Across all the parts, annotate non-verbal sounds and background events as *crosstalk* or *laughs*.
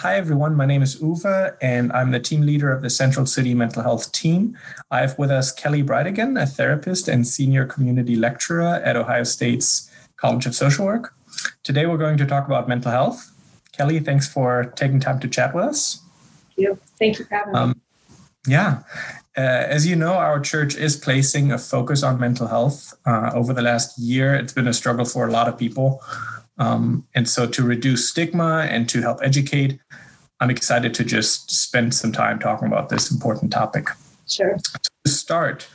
Hi, everyone. My name is Uwe, and I'm the team leader of the Central City Mental Health Team. I have with us Kelly Brightigan, a therapist and senior community lecturer at Ohio State's College of Social Work. Today, we're going to talk about mental health. Kelly, thanks for taking time to chat with us. Thank you. Thank you for having um. Yeah. Uh, as you know, our church is placing a focus on mental health. Uh, over the last year, it's been a struggle for a lot of people. Um, and so, to reduce stigma and to help educate, I'm excited to just spend some time talking about this important topic. Sure. To start,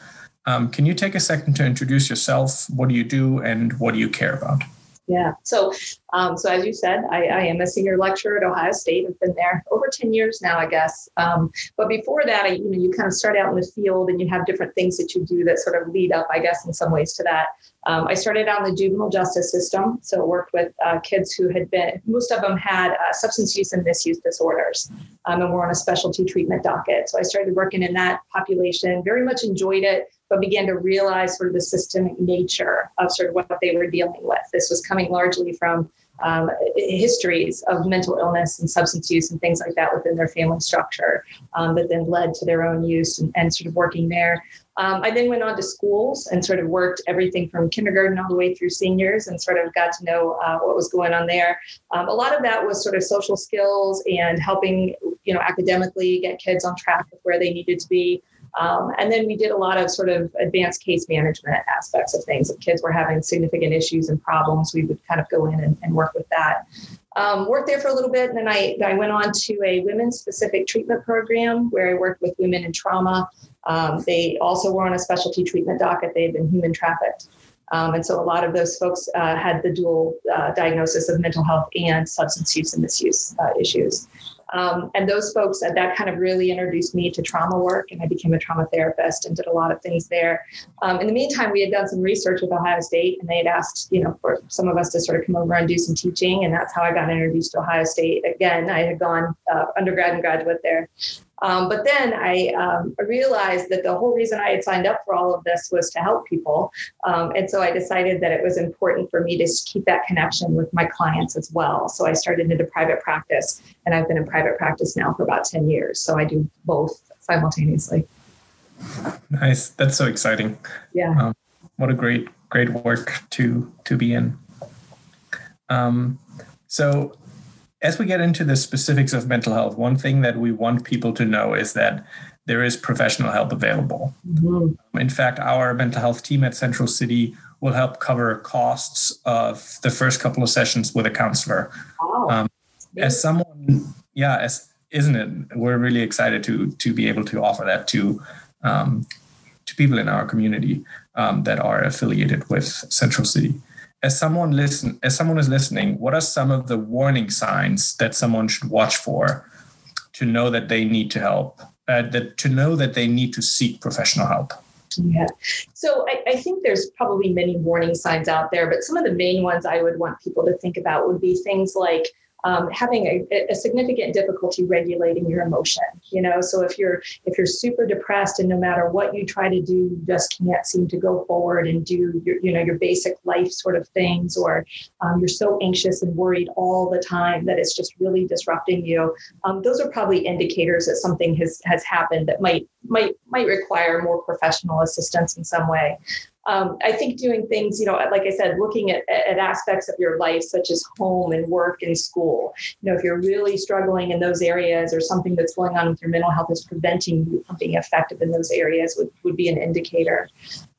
um, can you take a second to introduce yourself? What do you do and what do you care about? Yeah. So, um, so as you said, I, I, am a senior lecturer at Ohio State. I've been there over 10 years now, I guess. Um, but before that, I, you know, you kind of start out in the field and you have different things that you do that sort of lead up, I guess, in some ways to that. Um, I started out in the juvenile justice system. So worked with uh, kids who had been, most of them had uh, substance use and misuse disorders um, and were on a specialty treatment docket. So I started working in that population, very much enjoyed it but began to realize sort of the systemic nature of sort of what they were dealing with. This was coming largely from um, histories of mental illness and substance use and things like that within their family structure um, that then led to their own use and, and sort of working there. Um, I then went on to schools and sort of worked everything from kindergarten all the way through seniors and sort of got to know uh, what was going on there. Um, a lot of that was sort of social skills and helping, you know, academically get kids on track with where they needed to be. Um, and then we did a lot of sort of advanced case management aspects of things. If kids were having significant issues and problems, we would kind of go in and, and work with that. Um, worked there for a little bit, and then I, I went on to a women's specific treatment program where I worked with women in trauma. Um, they also were on a specialty treatment docket. They had been human trafficked. Um, and so a lot of those folks uh, had the dual uh, diagnosis of mental health and substance use and misuse uh, issues. Um, and those folks, uh, that kind of really introduced me to trauma work, and I became a trauma therapist and did a lot of things there. Um, in the meantime, we had done some research with Ohio State, and they had asked, you know, for some of us to sort of come over and do some teaching, and that's how I got introduced to Ohio State. Again, I had gone uh, undergrad and graduate there. Um, but then I um, realized that the whole reason I had signed up for all of this was to help people. Um, and so I decided that it was important for me to keep that connection with my clients as well. So I started into private practice, and I've been in private practice now for about 10 years. So I do both simultaneously. Nice. That's so exciting. Yeah. Um, what a great, great work to to be in. Um, so as we get into the specifics of mental health, one thing that we want people to know is that there is professional help available. Mm-hmm. In fact, our mental health team at Central City will help cover costs of the first couple of sessions with a counselor. Wow. Um, as someone, yeah, as isn't it? We're really excited to to be able to offer that to um, to people in our community um, that are affiliated with Central City as someone listen as someone is listening what are some of the warning signs that someone should watch for to know that they need to help uh, that to know that they need to seek professional help? Yeah. So I, I, think there's probably many warning signs out there but some of the main ones i would want people to think about would be things like um, having a, a, significant difficulty regulating your emotion you know? So if you're if you're super depressed and no matter what you try to do you just can't seem to go forward and do your you know your basic life sort of things or um, you're so anxious and worried all the time that it's just really disrupting you um, those are probably indicators that something has has happened that might might might require more professional assistance in some way um, I think doing things, you know, like I said, looking at, at aspects of your life, such as home and work and school. You know, if you're really struggling in those areas or something that's going on with your mental health is preventing you from being effective in those areas would, would be an indicator.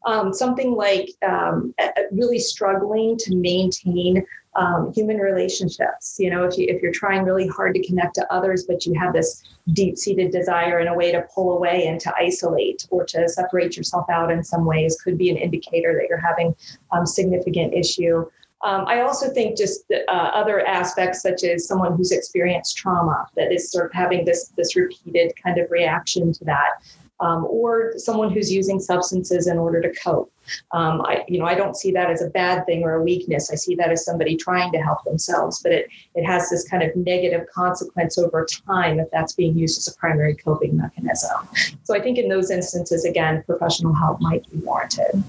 Um, something like um, really struggling to maintain um, human relationships. You know, if you if you're trying really hard to connect to others, but you have this deep-seated desire and a way to pull away and to isolate or to separate yourself out in some ways, could be an indicator that you're having um, significant issue. Um, I also think just uh, other aspects, such as someone who's experienced trauma, that is sort of having this this repeated kind of reaction to that um, or someone who's using substances in order to cope. Um, I, you know, I don't see that as a bad thing or a weakness. I see that as somebody trying to help themselves, but it it has this kind of negative consequence over time if that's being used as a primary coping mechanism. So I think in those instances, again, professional help might be warranted.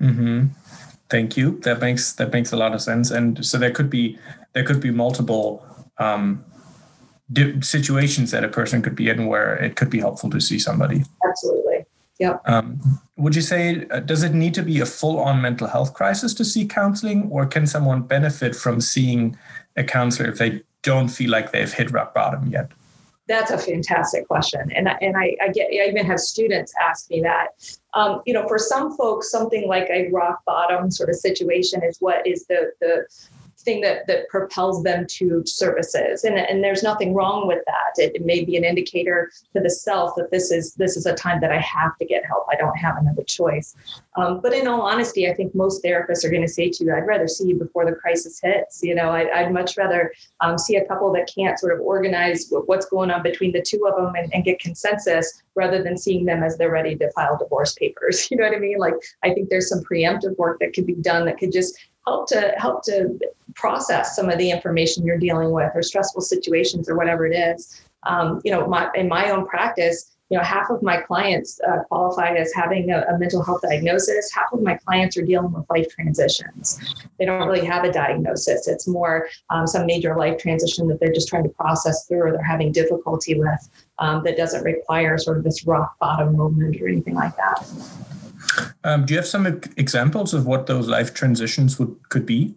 Mm-hmm. Thank you. That makes that makes a lot of sense. And so there could be there could be multiple um, situations that a person could be in where it could be helpful to see somebody. Absolutely. Yep. Um, would you say, uh, does it need to be a full on mental health crisis to see counseling, or can someone benefit from seeing a counselor if they don't feel like they've hit rock bottom yet? That's a fantastic question, and and I, I get I even have students ask me that. Um, you know, for some folks, something like a rock bottom sort of situation is what is the the thing that that propels them to services. And, and there's nothing wrong with that. It, it, may be an indicator to the self that this is this is a time that i have to get help. I don't have another choice. Um, but in all honesty i think most therapists are going to say to you i'd rather see you before the crisis hits. You know I, would much rather um, see a couple that can't sort of organize what's going on between the two of them and, and get consensus rather than seeing them as they're ready to file divorce papers. *laughs* You know what i mean? Like i think there's some preemptive work that could be done that could just help to help to process some of the information you're dealing with or stressful situations or whatever it is. Um, you know, my, in my own practice, you know, half of my clients uh, qualify as having a, a, mental health diagnosis. Half of my clients are dealing with life transitions. They don't really have a diagnosis. It's more um, some major life transition that they're just trying to process through or they're having difficulty with um, that doesn't require sort of this rock bottom moment or anything like that. Um, do you have some examples of what those life transitions would could be?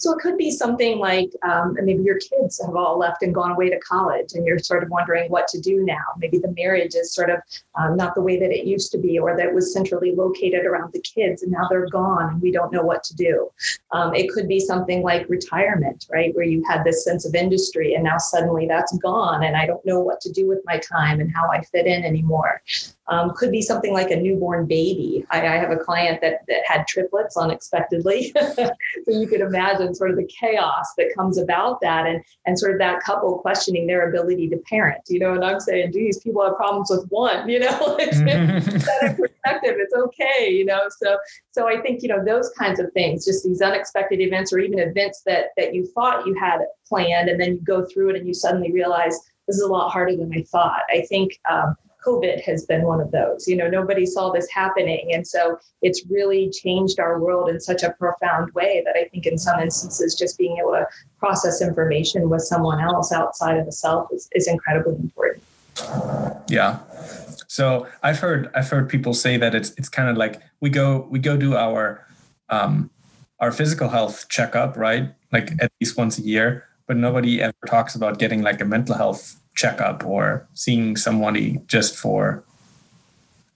So it could be something like um, maybe your kids have all left and gone away to college, and you're sort of wondering what to do now. Maybe the marriage is sort of um, not the way that it used to be, or that was centrally located around the kids, and now they're gone, and we don't know what to do. Um, it could be something like retirement, right, where you had this sense of industry, and now suddenly that's gone, and I don't know what to do with my time and how I fit in anymore. Um, could be something like a newborn baby. I, I, have a client that, that had triplets unexpectedly. *laughs* so you could imagine sort of the chaos that comes about that and, and sort of that couple questioning their ability to parent, you know, and I'm saying, geez, people have problems with one, *laughs* you know, *laughs* it's, perspective, it's okay, you know? So, so I think, you know, those kinds of things, just these unexpected events or even events that, that you thought you had planned and then you go through it and you suddenly realize this is a lot harder than I thought. I think, um, COVID has been one of those. You know, nobody saw this happening. And so it's really changed our world in such a profound way that I think in some instances, just being able to process information with someone else outside of the self is, is incredibly important. Yeah. So I've heard I've heard people say that it's it's kind of like we go we go do our um our physical health checkup, right? Like at least once a year, but nobody ever talks about getting like a mental health checkup or seeing somebody just for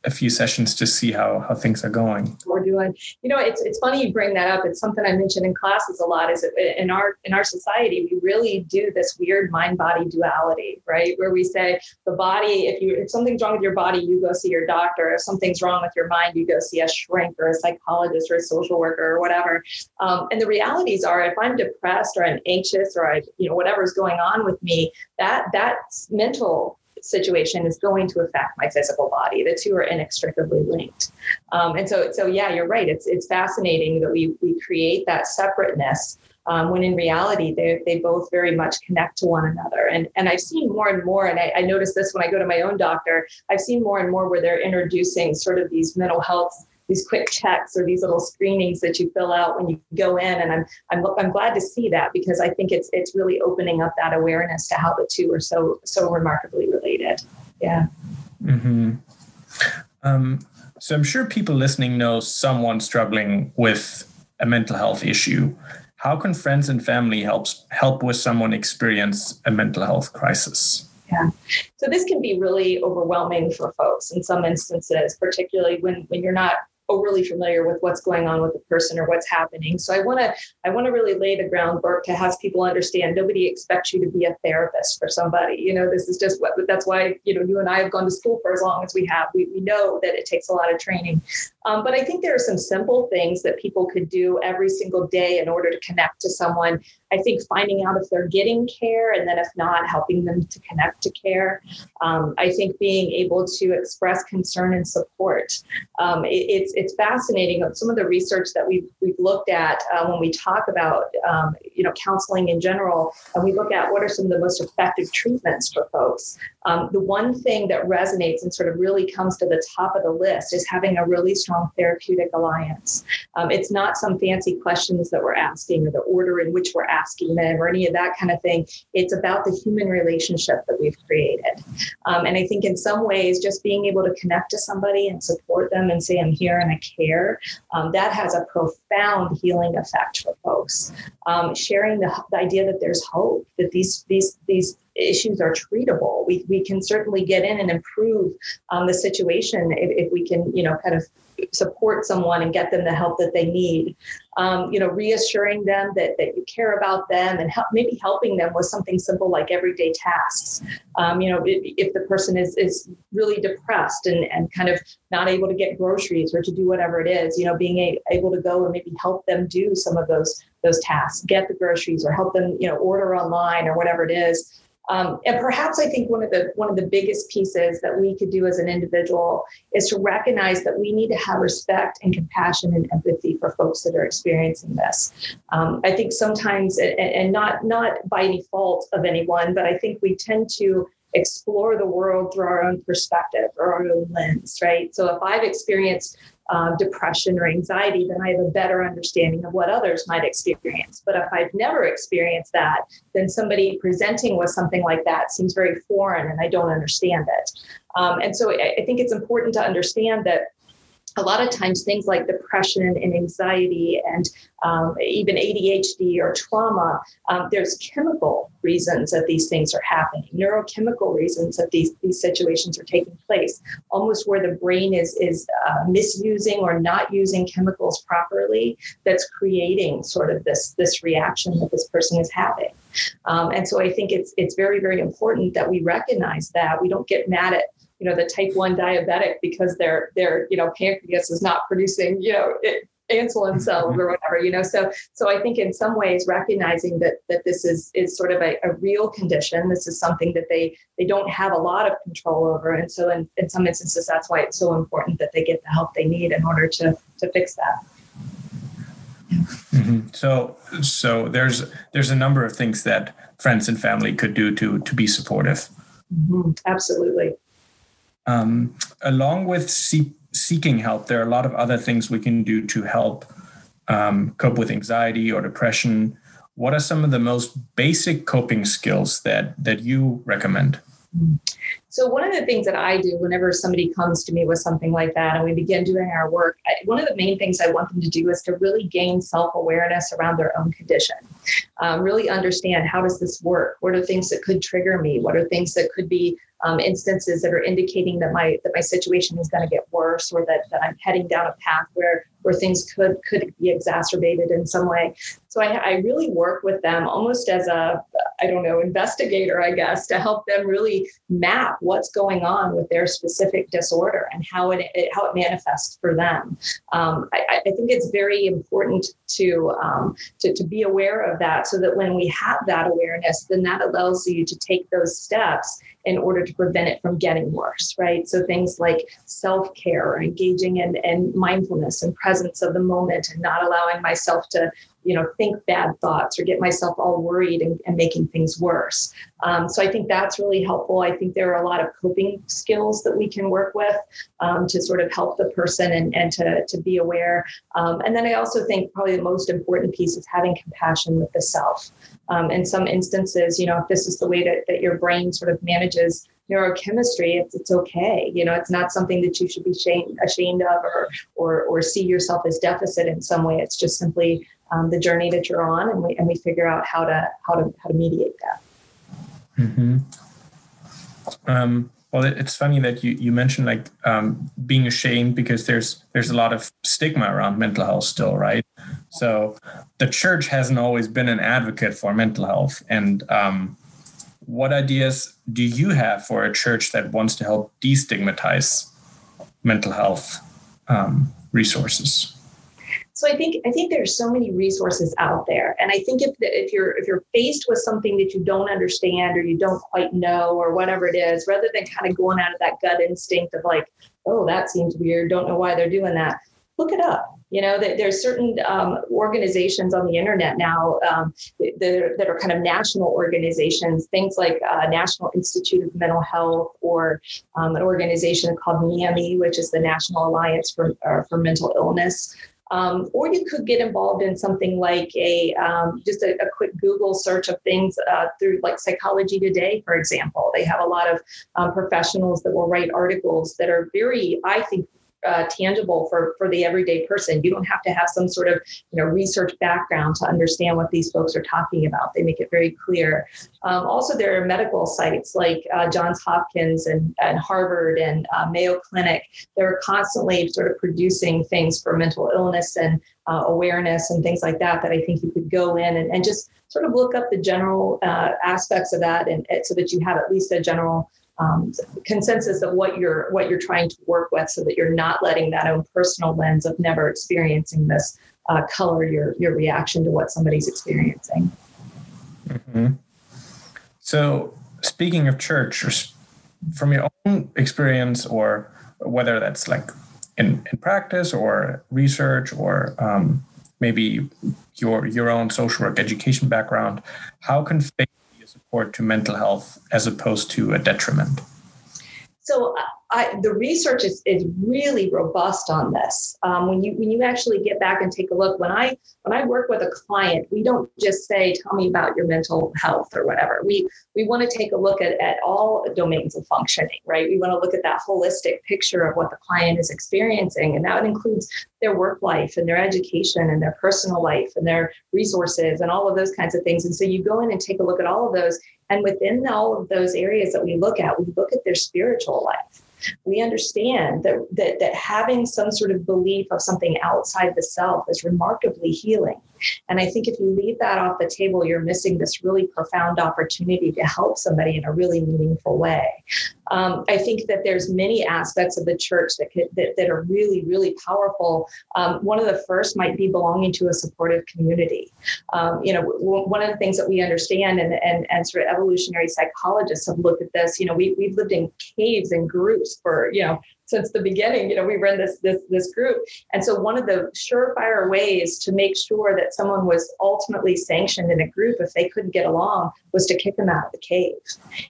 a few sessions to see how how things are going. We're doing, you know, it's it's funny you bring that up. It's something I mention in classes a lot. Is that in our in our society we really do this weird mind body duality, right? Where we say the body, if you if something's wrong with your body, you go see your doctor. If something's wrong with your mind, you go see a shrink or a psychologist or a social worker or whatever. Um, and the realities are, if I'm depressed or I'm anxious or I, you know, whatever's going on with me, that that's mental situation is going to affect my physical body. The two are inextricably linked. Um, and so, so yeah, you're right. It's it's fascinating that we we create that separateness um, when in reality they, they both very much connect to one another. And, and I've seen more and more, and I, I notice this when I go to my own doctor, I've seen more and more where they're introducing sort of these mental health these quick checks or these little screenings that you fill out when you go in. And I'm, I'm i'm glad to see that because i think it's it's really opening up that awareness to how the two are so so remarkably related. Yeah. Mm-hmm. um, so i'm sure people listening know someone struggling with a mental health issue. How can friends and family helps help with someone experience a mental health crisis? Yeah. So this can be really overwhelming for folks in some instances, particularly when when you're not overly familiar with what's going on with the person or what's happening. So I want to I want to really lay the groundwork to have people understand nobody expects you to be a therapist for somebody. You know, this is just what that's why, you know, you and I have gone to school for as long as we have. We, we know that it takes a lot of training. Um, but I think there are some simple things that people could do every single day in order to connect to someone. I think finding out if they're getting care and then if not, helping them to connect to care. Um, I think being able to express concern and support. Um, it, it's it's fascinating. Some of the research that we've we've looked at uh, when we talk about um, you know counseling in general, and we look at what are some of the most effective treatments for folks. Um, the one thing that resonates and sort of really comes to the top of the list is having a really strong therapeutic alliance. Um, it's not some fancy questions that we're asking or the order in which we're asking them or any of that kind of thing. It's about the human relationship that we've created. Um, and I think in some ways, just being able to connect to somebody and support them and say, I'm here and I care, um, that has a profound healing effect for folks. Um, sharing the, the idea that there's hope, that these, these, these issues are treatable. We, we can certainly get in and improve um, the situation if, if we can, you know, kind of support someone and get them the help that they need. Um, you know, reassuring them that, that you care about them and help, maybe helping them with something simple like everyday tasks. Um, you know, if, the person is, is really depressed and, and kind of not able to get groceries or to do whatever it is, you know, being a, able to go and maybe help them do some of those those tasks, get the groceries or help them, you know, order online or whatever it is. Um, and perhaps I think one of the one of the biggest pieces that we could do as an individual is to recognize that we need to have respect and compassion and empathy for folks that are experiencing this. Um, I think sometimes, and, and not not by any fault of anyone, but I think we tend to explore the world through our own perspective or our own lens, right? So if I've experienced uh, depression or anxiety, then I have a better understanding of what others might experience. But if I've never experienced that, then somebody presenting with something like that seems very foreign and I don't understand it. Um, and so I, I think it's important to understand that a lot of times things like depression and anxiety and um, even ADHD or trauma, um, there's chemical reasons that these things are happening, neurochemical reasons that these, these situations are taking place, almost where the brain is, is uh, misusing or not using chemicals properly that's creating sort of this, this reaction that this person is having. Um, and so I think it's, it's very, very important that we recognize that. We don't get mad at you know the type 1 diabetic because their their you know pancreas is not producing you know it, insulin cells or whatever you know so so i think in some ways recognizing that that this is is sort of a, a real condition this is something that they they don't have a lot of control over and so in, in some instances that's why it's so important that they get the help they need in order to to fix that. Mm-hmm. so so there's there's a number of things that friends and family could do to to be supportive. Mm-hmm. absolutely um, along with see- seeking help, there are a lot of other things we can do to help um, cope with anxiety or depression. What are some of the most basic coping skills that that you recommend? So one of the things that I do whenever somebody comes to me with something like that and we begin doing our work, I, one of the main things I want them to do is to really gain self-awareness around their own condition. Um, really understand how does this work? What are things that could trigger me? What are things that could be um, instances that are indicating that my that my situation is going to get worse or that, that I'm heading down a path where where things could could be exacerbated in some way. So I, I really work with them almost as a I don't know investigator, I guess, to help them really map what's going on with their specific disorder and how it, it how it manifests for them. Um, I, I, think it's very important to, um, to to be aware of that so that when we have that awareness, then that allows you to take those steps in order to prevent it from getting worse, right? So things like self care, engaging in, in mindfulness and presence of the moment, and not allowing myself to you know think bad thoughts or get myself all worried and, and making things worse. Um, so i think that's really helpful. I think there are a lot of coping skills that we can work with um, to sort of help the person and, and to, to be aware. Um, and then i also think probably the most important piece is having compassion with the self um, in some instances you know if this is the way that, that your brain sort of manages neurochemistry, it's, it's okay. You know, it's not something that you should be shame, ashamed of or, or, or see yourself as deficit in some way. It's just simply um, the journey that you're on, and we and we figure out how to how to how to mediate that. Mm-hmm. Um, well, it's funny that you, you mentioned like um, being ashamed because there's there's a lot of stigma around mental health still, right? So the church hasn't always been an advocate for mental health. And um, what ideas do you have for a church that wants to help destigmatize mental health um, resources? So I think I think there's so many resources out there, and I think if the, if you're if you're faced with something that you don't understand or you don't quite know or whatever it is, rather than kind of going out of that gut instinct of like, oh, that seems weird, don't know why they're doing that, look it up. You know, there's certain um, organizations on the internet now um, that, are, that, are, kind of national organizations, things like uh, National Institute of Mental Health or um, an organization called NAMI, which is the National Alliance for, uh, for Mental Illness. Um, or you could get involved in something like a um, just a, a, quick Google search of things uh, through like Psychology Today, for example. They have a lot of um, professionals that will write articles that are very, I think, uh, tangible for for the everyday person. You don't have to have some sort of you know research background to understand what these folks are talking about. They make it very clear. Um, also, there are medical sites like uh, Johns Hopkins and, and Harvard and uh, Mayo Clinic. They're constantly sort of producing things for mental illness and uh, awareness and things like that. That I think you could go in and, and just sort of look up the general uh, aspects of that, and so that you have at least a general um, consensus of what you're what you're trying to work with, so that you're not letting that own personal lens of never experiencing this uh, color your your reaction to what somebody's experiencing. Mm-hmm. So, speaking of church, from your own experience, or whether that's like in, in practice or research, or um, maybe your your own social work education background, how can faith support to mental health as opposed to a detriment? So I, the research is, is really robust on this. Um, when you when you actually get back and take a look, when I when I work with a client, we don't just say, "Tell me about your mental health" or whatever. We we want to take a look at, at all domains of functioning, right? We want to look at that holistic picture of what the client is experiencing, and that includes their work life and their education and their personal life and their resources and all of those kinds of things. And so you go in and take a look at all of those, and within all of those areas that we look at, we look at their spiritual life we understand that, that, that having some sort of belief of something outside the self is remarkably healing. And I think if you leave that off the table, you're missing this really profound opportunity to help somebody in a really meaningful way. Um, I think that there's many aspects of the church that, could, that, that are really, really powerful. Um, one of the first might be belonging to a supportive community. Um, you know, w- one of the things that we understand and, and, and sort of evolutionary psychologists have looked at this, you know, we, we've lived in caves and groups for, you know, since the beginning. You know, we run this this this group, and so one of the surefire ways to make sure that someone was ultimately sanctioned in a group if they couldn't get along was to kick them out of the cave.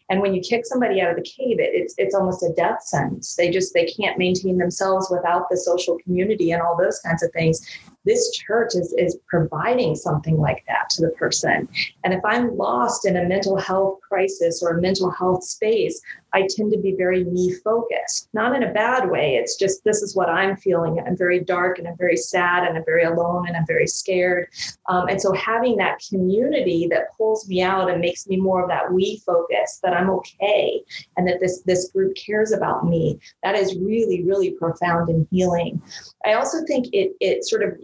And when you kick somebody out of the cave, it, it's it's almost a death sentence. They just they can't maintain themselves without the social community and all those kinds of things this church is, is providing something like that to the person. And if I'm lost in a mental health crisis or a mental health space, I tend to be very me focused, not in a bad way. It's just this is what I'm feeling. I'm very dark and I'm very sad and I'm very alone and I'm very scared. Um, and so having that community that pulls me out and makes me more of that we focus, that I'm okay and that this, this group cares about me, that is really, really profound and healing. I also think it, it sort of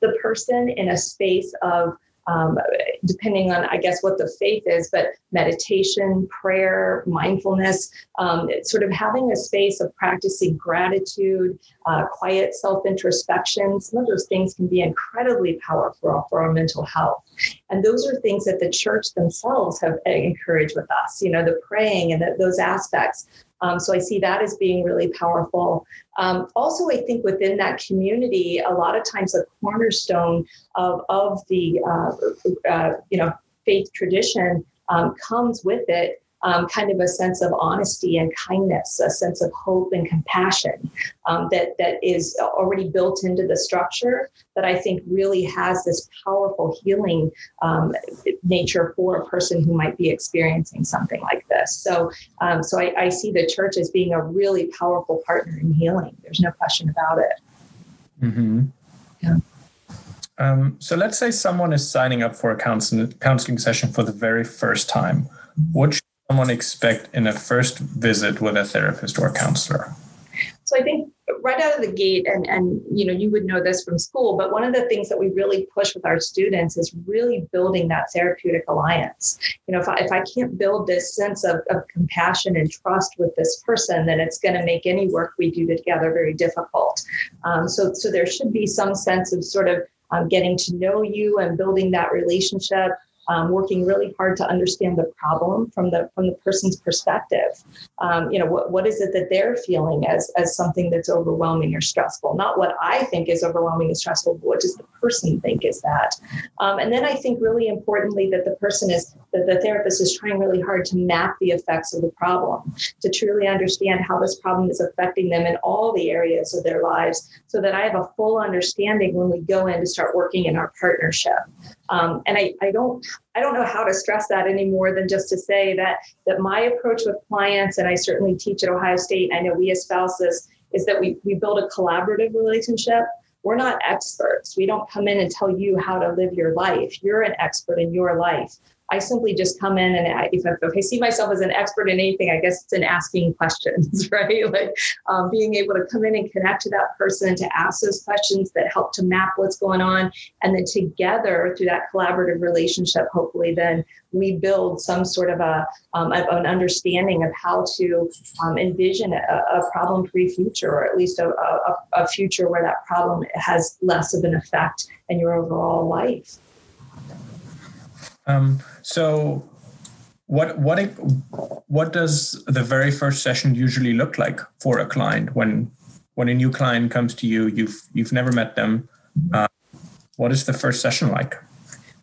the person in a space of um, depending on, I guess, what the faith is, but meditation, prayer, mindfulness, um, sort of having a space of practicing gratitude, uh, quiet self introspection. Some of those things can be incredibly powerful for our mental health. And those are things that the church themselves have encouraged with us, you know, the praying and the, those aspects. Um, so I see that as being really powerful. Um, also, I think within that community, a lot of times a cornerstone of, of the uh, uh, you know faith tradition um, comes with it um, kind of a sense of honesty and kindness, a sense of hope and compassion um, that that is already built into the structure that I think really has this powerful healing um, nature for a person who might be experiencing something like this. So, um, so I, I see the church as being a really powerful partner in healing. There's no question about it. Mm-hmm. Yeah. Um, so let's say someone is signing up for a counseling, counseling session for the very first time. What should someone expect in a first visit with a therapist or counselor? So I think right out of the gate, and and you know you would know this from school, but one of the things that we really push with our students is really building that therapeutic alliance. You know, if I, if I can't build this sense of, of compassion and trust with this person, then it's going to make any work we do together very difficult. Um, so so there should be some sense of sort of um, getting to know you and building that relationship um, working really hard to understand the problem from the from the person's perspective. Um, you know, what, what is it that they're feeling as as something that's overwhelming or stressful? Not what I think is overwhelming and stressful, but what does the person think is that? Um, and then I think really importantly that the person is that the therapist is trying really hard to map the effects of the problem, to truly understand how this problem is affecting them in all the areas of their lives, so that I have a full understanding when we go in to start working in our partnership. Um, and I, I don't I don't know how to stress that any more than just to say that that my approach with clients, and I certainly teach at Ohio State, I know we espouse this, is that we we build a collaborative relationship we're not experts. We don't come in and tell you how to live your life. You're an expert in your life. I simply just come in and I, if, I, see myself as an expert in anything, I guess it's in asking questions, *laughs* right? Like um, being able to come in and connect to that person to ask those questions that help to map what's going on. And then together through that collaborative relationship, hopefully then we build some sort of a um, an understanding of how to um, envision a, a problem-free future, or at least a, a, a future where that problem has less of an effect in your overall life. Um, so, what what what does the very first session usually look like for a client when when a new client comes to you? You've you've never met them. Uh, what is the first session like?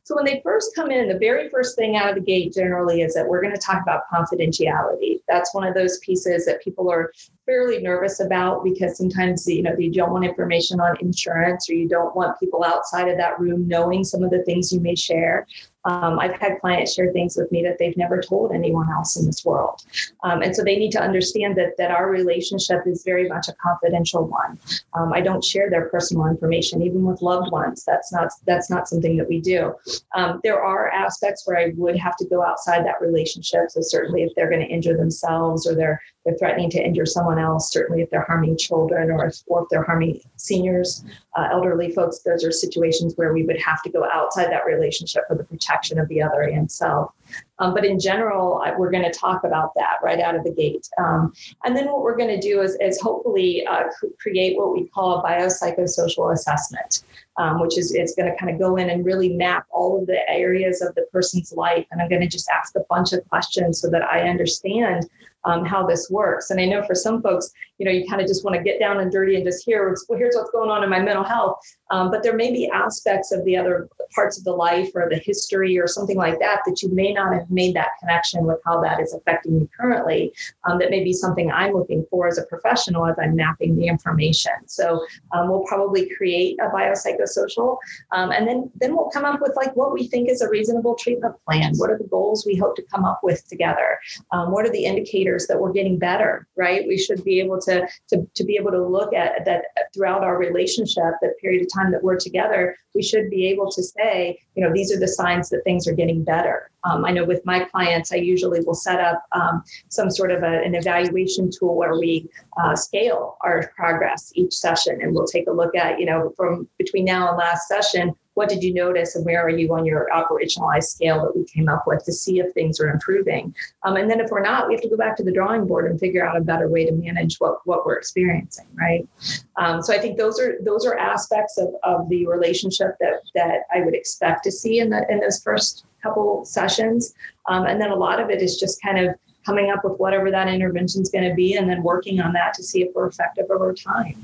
So when they first come in, the very first thing out of the gate generally is that we're going to talk about confidentiality. That's one of those pieces that people are fairly nervous about because sometimes you know you don't want information on insurance or you don't want people outside of that room knowing some of the things you may share um, I've had clients share things with me that they've never told anyone else in this world. Um, and so they need to understand that, that our relationship is very much a confidential one. Um, I don't share their personal information, even with loved ones. That's not, that's not something that we do. Um, there are aspects where I would have to go outside that relationship. So certainly if they're going to injure themselves or they're, they're threatening to injure someone else, certainly if they're harming children or if, or if they're harming seniors, uh, elderly folks, those are situations where we would have to go outside that relationship for the protection of the other and self. Um, but in general, I, we're going to talk about that right out of the gate. Um, and then what we're going to do is, is hopefully uh, create what we call a biopsychosocial assessment, um, which is it's going to kind of go in and really map all of the areas of the person's life. And I'm going to just ask a bunch of questions so that I understand um, how this works. And I know for some folks, you know, you kind of just want to get down and dirty and just hear, well, here's what's going on in my mental health. Um, but there may be aspects of the other parts of the life or the history or something like that that you may not have made that connection with how that is affecting you currently. Um, that may be something I'm looking for as a professional as I'm mapping the information. So um, we'll probably create a biopsychosocial, um, and then then we'll come up with like what we think is a reasonable treatment plan. What are the goals we hope to come up with together? Um, what are the indicators that we're getting better? Right? We should be able to to to be able to look at that throughout our relationship, that period of time that we're together. We should be able to say, you know, these are the signs that things are getting better. Um, I know with my clients, I usually will set up um, some sort of a, an evaluation tool where we uh, scale our progress each session, and we'll take a look at, you know, from between now and last session, what did you notice and where are you on your operationalized scale that we came up with to see if things are improving? Um, and then if we're not we have to go back to the drawing board and figure out a better way to manage what, what we're experiencing right? Um, so i think those are those are aspects of, of the relationship that that i would expect to see in the in those first couple sessions. Um, and then a lot of it is just kind of coming up with whatever that intervention is going to be and then working on that to see if we're effective over time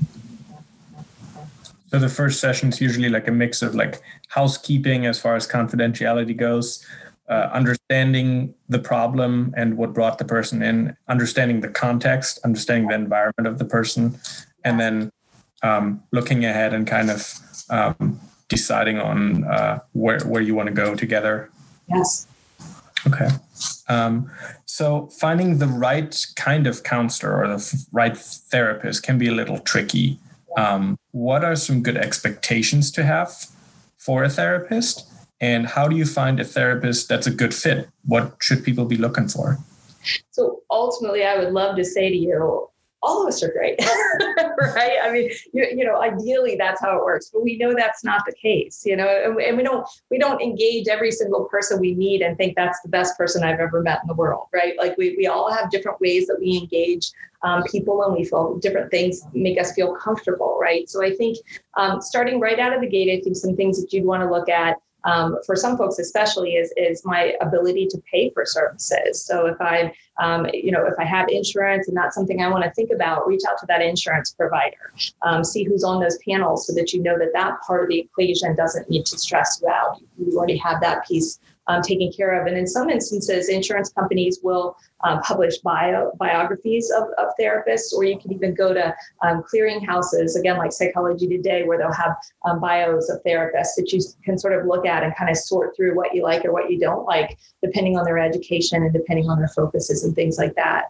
so the first session is usually like a mix of like housekeeping as far as confidentiality goes, uh, understanding the problem and what brought the person in, understanding the context, understanding the environment of the person, and then um, looking ahead and kind of um, deciding on uh, where where you want to go together. Yes. Okay. Um, so finding the right kind of counselor or the right therapist can be a little tricky. Um, what are some good expectations to have for a therapist? And how do you find a therapist that's a good fit? What should people be looking for? So ultimately, I would love to say to you, all of us are great, *laughs* right? I mean, you, you know, ideally that's how it works, but we know that's not the case, you know, and, and we don't we don't engage every single person we meet and think that's the best person I've ever met in the world, right? Like we we all have different ways that we engage um, people and we feel different things make us feel comfortable, right? So I think um, starting right out of the gate, I think some things that you'd want to look at um, for some folks especially is is my ability to pay for services. So if i um, you know if i have insurance and that's something i want to think about reach out to that insurance provider. Um, see who's on those panels so that you know that that part of the equation doesn't need to stress you out. You already have that piece um, taken care of. And in some instances, insurance companies will um, publish bio, biographies of, of therapists, or you can even go to um, clearinghouses, again, like Psychology Today, where they'll have um, bios of therapists that you can sort of look at and kind of sort through what you like or what you don't like, depending on their education and depending on their focuses and things like that.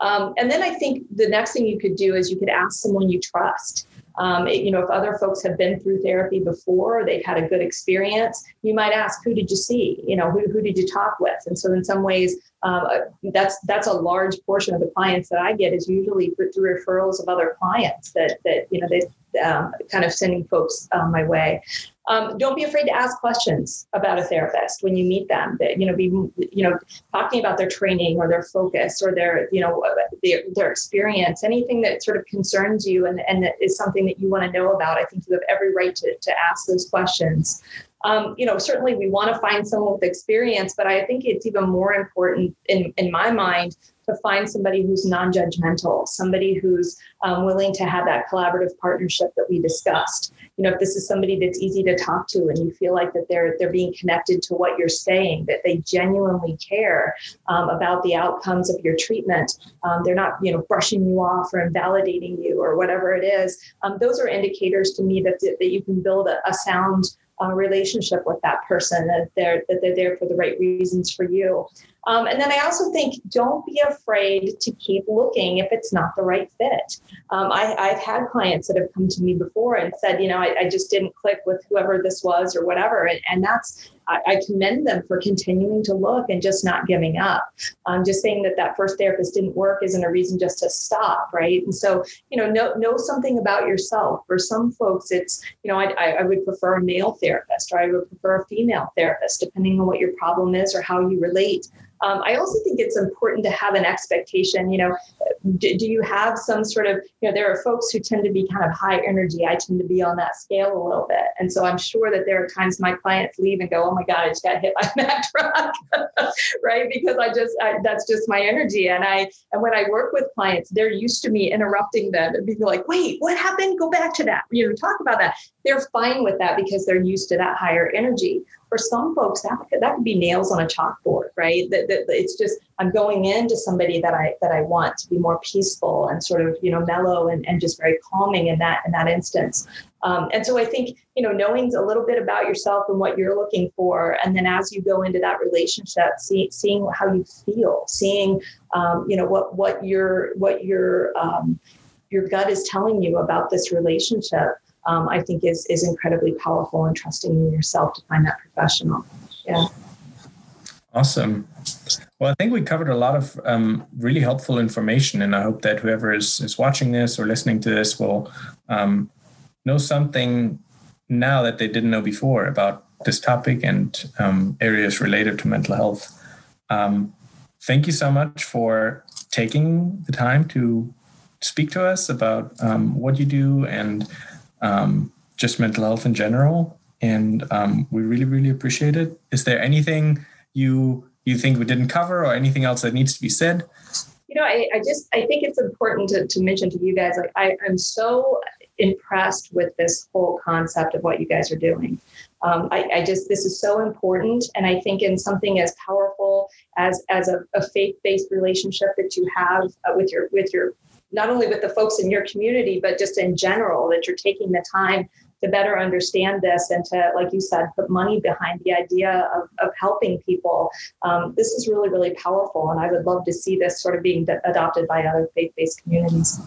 Um, and then I think the next thing you could do is you could ask someone you trust. Um, it, you know, if other folks have been through therapy before, they've had a good experience, you might ask, who did you see? You know, who, who did you talk with? And so in some ways, um, uh, that's that's a large portion of the clients that I get is usually through referrals of other clients that that you know they um, kind of sending folks um, my way. Um, don't be afraid to ask questions about a therapist when you meet them. That you know, be you know, talking about their training or their focus or their you know their, their experience, anything that sort of concerns you and and that is something that you want to know about. I think you have every right to to ask those questions. Um, you know, certainly we want to find someone with experience, but I think it's even more important in in my mind to find somebody who's non-judgmental, somebody who's um, willing to have that collaborative partnership that we discussed. You know, if this is somebody that's easy to talk to and you feel like that they're they're being connected to what you're saying, that they genuinely care um, about the outcomes of your treatment, um, they're not you know brushing you off or invalidating you or whatever it is. Um, those are indicators to me that that you can build a, a sound uh, relationship with that person that they're that they're there for the right reasons for you um, and then I also think don't be afraid to keep looking if it's not the right fit. Um, I, have had clients that have come to me before and said, you know, I, I just didn't click with whoever this was or whatever. And, and that's, I, I, commend them for continuing to look and just not giving up. Um, just saying that that first therapist didn't work isn't a reason just to stop, right? And so, you know, know, know something about yourself. For some folks, it's, you know, I, I would prefer a male therapist or I would prefer a female therapist, depending on what your problem is or how you relate. Um, I also think it's important to have an expectation. You know, do, do, you have some sort of, you know, there are folks who tend to be kind of high energy. I tend to be on that scale a little bit. And so I'm sure that there are times my clients leave and go, oh my God, I just got hit by *laughs* that truck, *laughs* right? Because I just, I, that's just my energy. And I, and when I work with clients, they're used to me interrupting them and being like, wait, what happened? Go back to that, you know, talk about that. They're fine with that because they're used to that higher energy for some folks that could, that could be nails on a chalkboard right? That, that it's just i'm going into somebody that i that i want to be more peaceful and sort of you know mellow and, and just very calming in that in that instance. Um, and so i think you know knowing a little bit about yourself and what you're looking for. And then as you go into that relationship see, seeing how you feel seeing um, you know what what your what your um, your gut is telling you about this relationship um, I think is is incredibly powerful and trusting in yourself to find that professional. Yeah. Awesome. Well, I think we covered a lot of um, really helpful information, and I hope that whoever is is watching this or listening to this will um, know something now that they didn't know before about this topic and um, areas related to mental health. Um, thank you so much for taking the time to speak to us about um, what you do and um, just mental health in general. And um, we really, really appreciate it. Is there anything you you think we didn't cover, or anything else that needs to be said? You know, I, I just I think it's important to, to mention to you guys. Like, I, I'm so impressed with this whole concept of what you guys are doing. Um, I, I, just this is so important, and I think in something as powerful as as a, a faith based relationship that you have uh, with your with your not only with the folks in your community, but just in general, that you're taking the time to better understand this and to, like you said, put money behind the idea of, of helping people. Um, this is really, really powerful. And I would love to see this sort of being adopted by other faith based communities.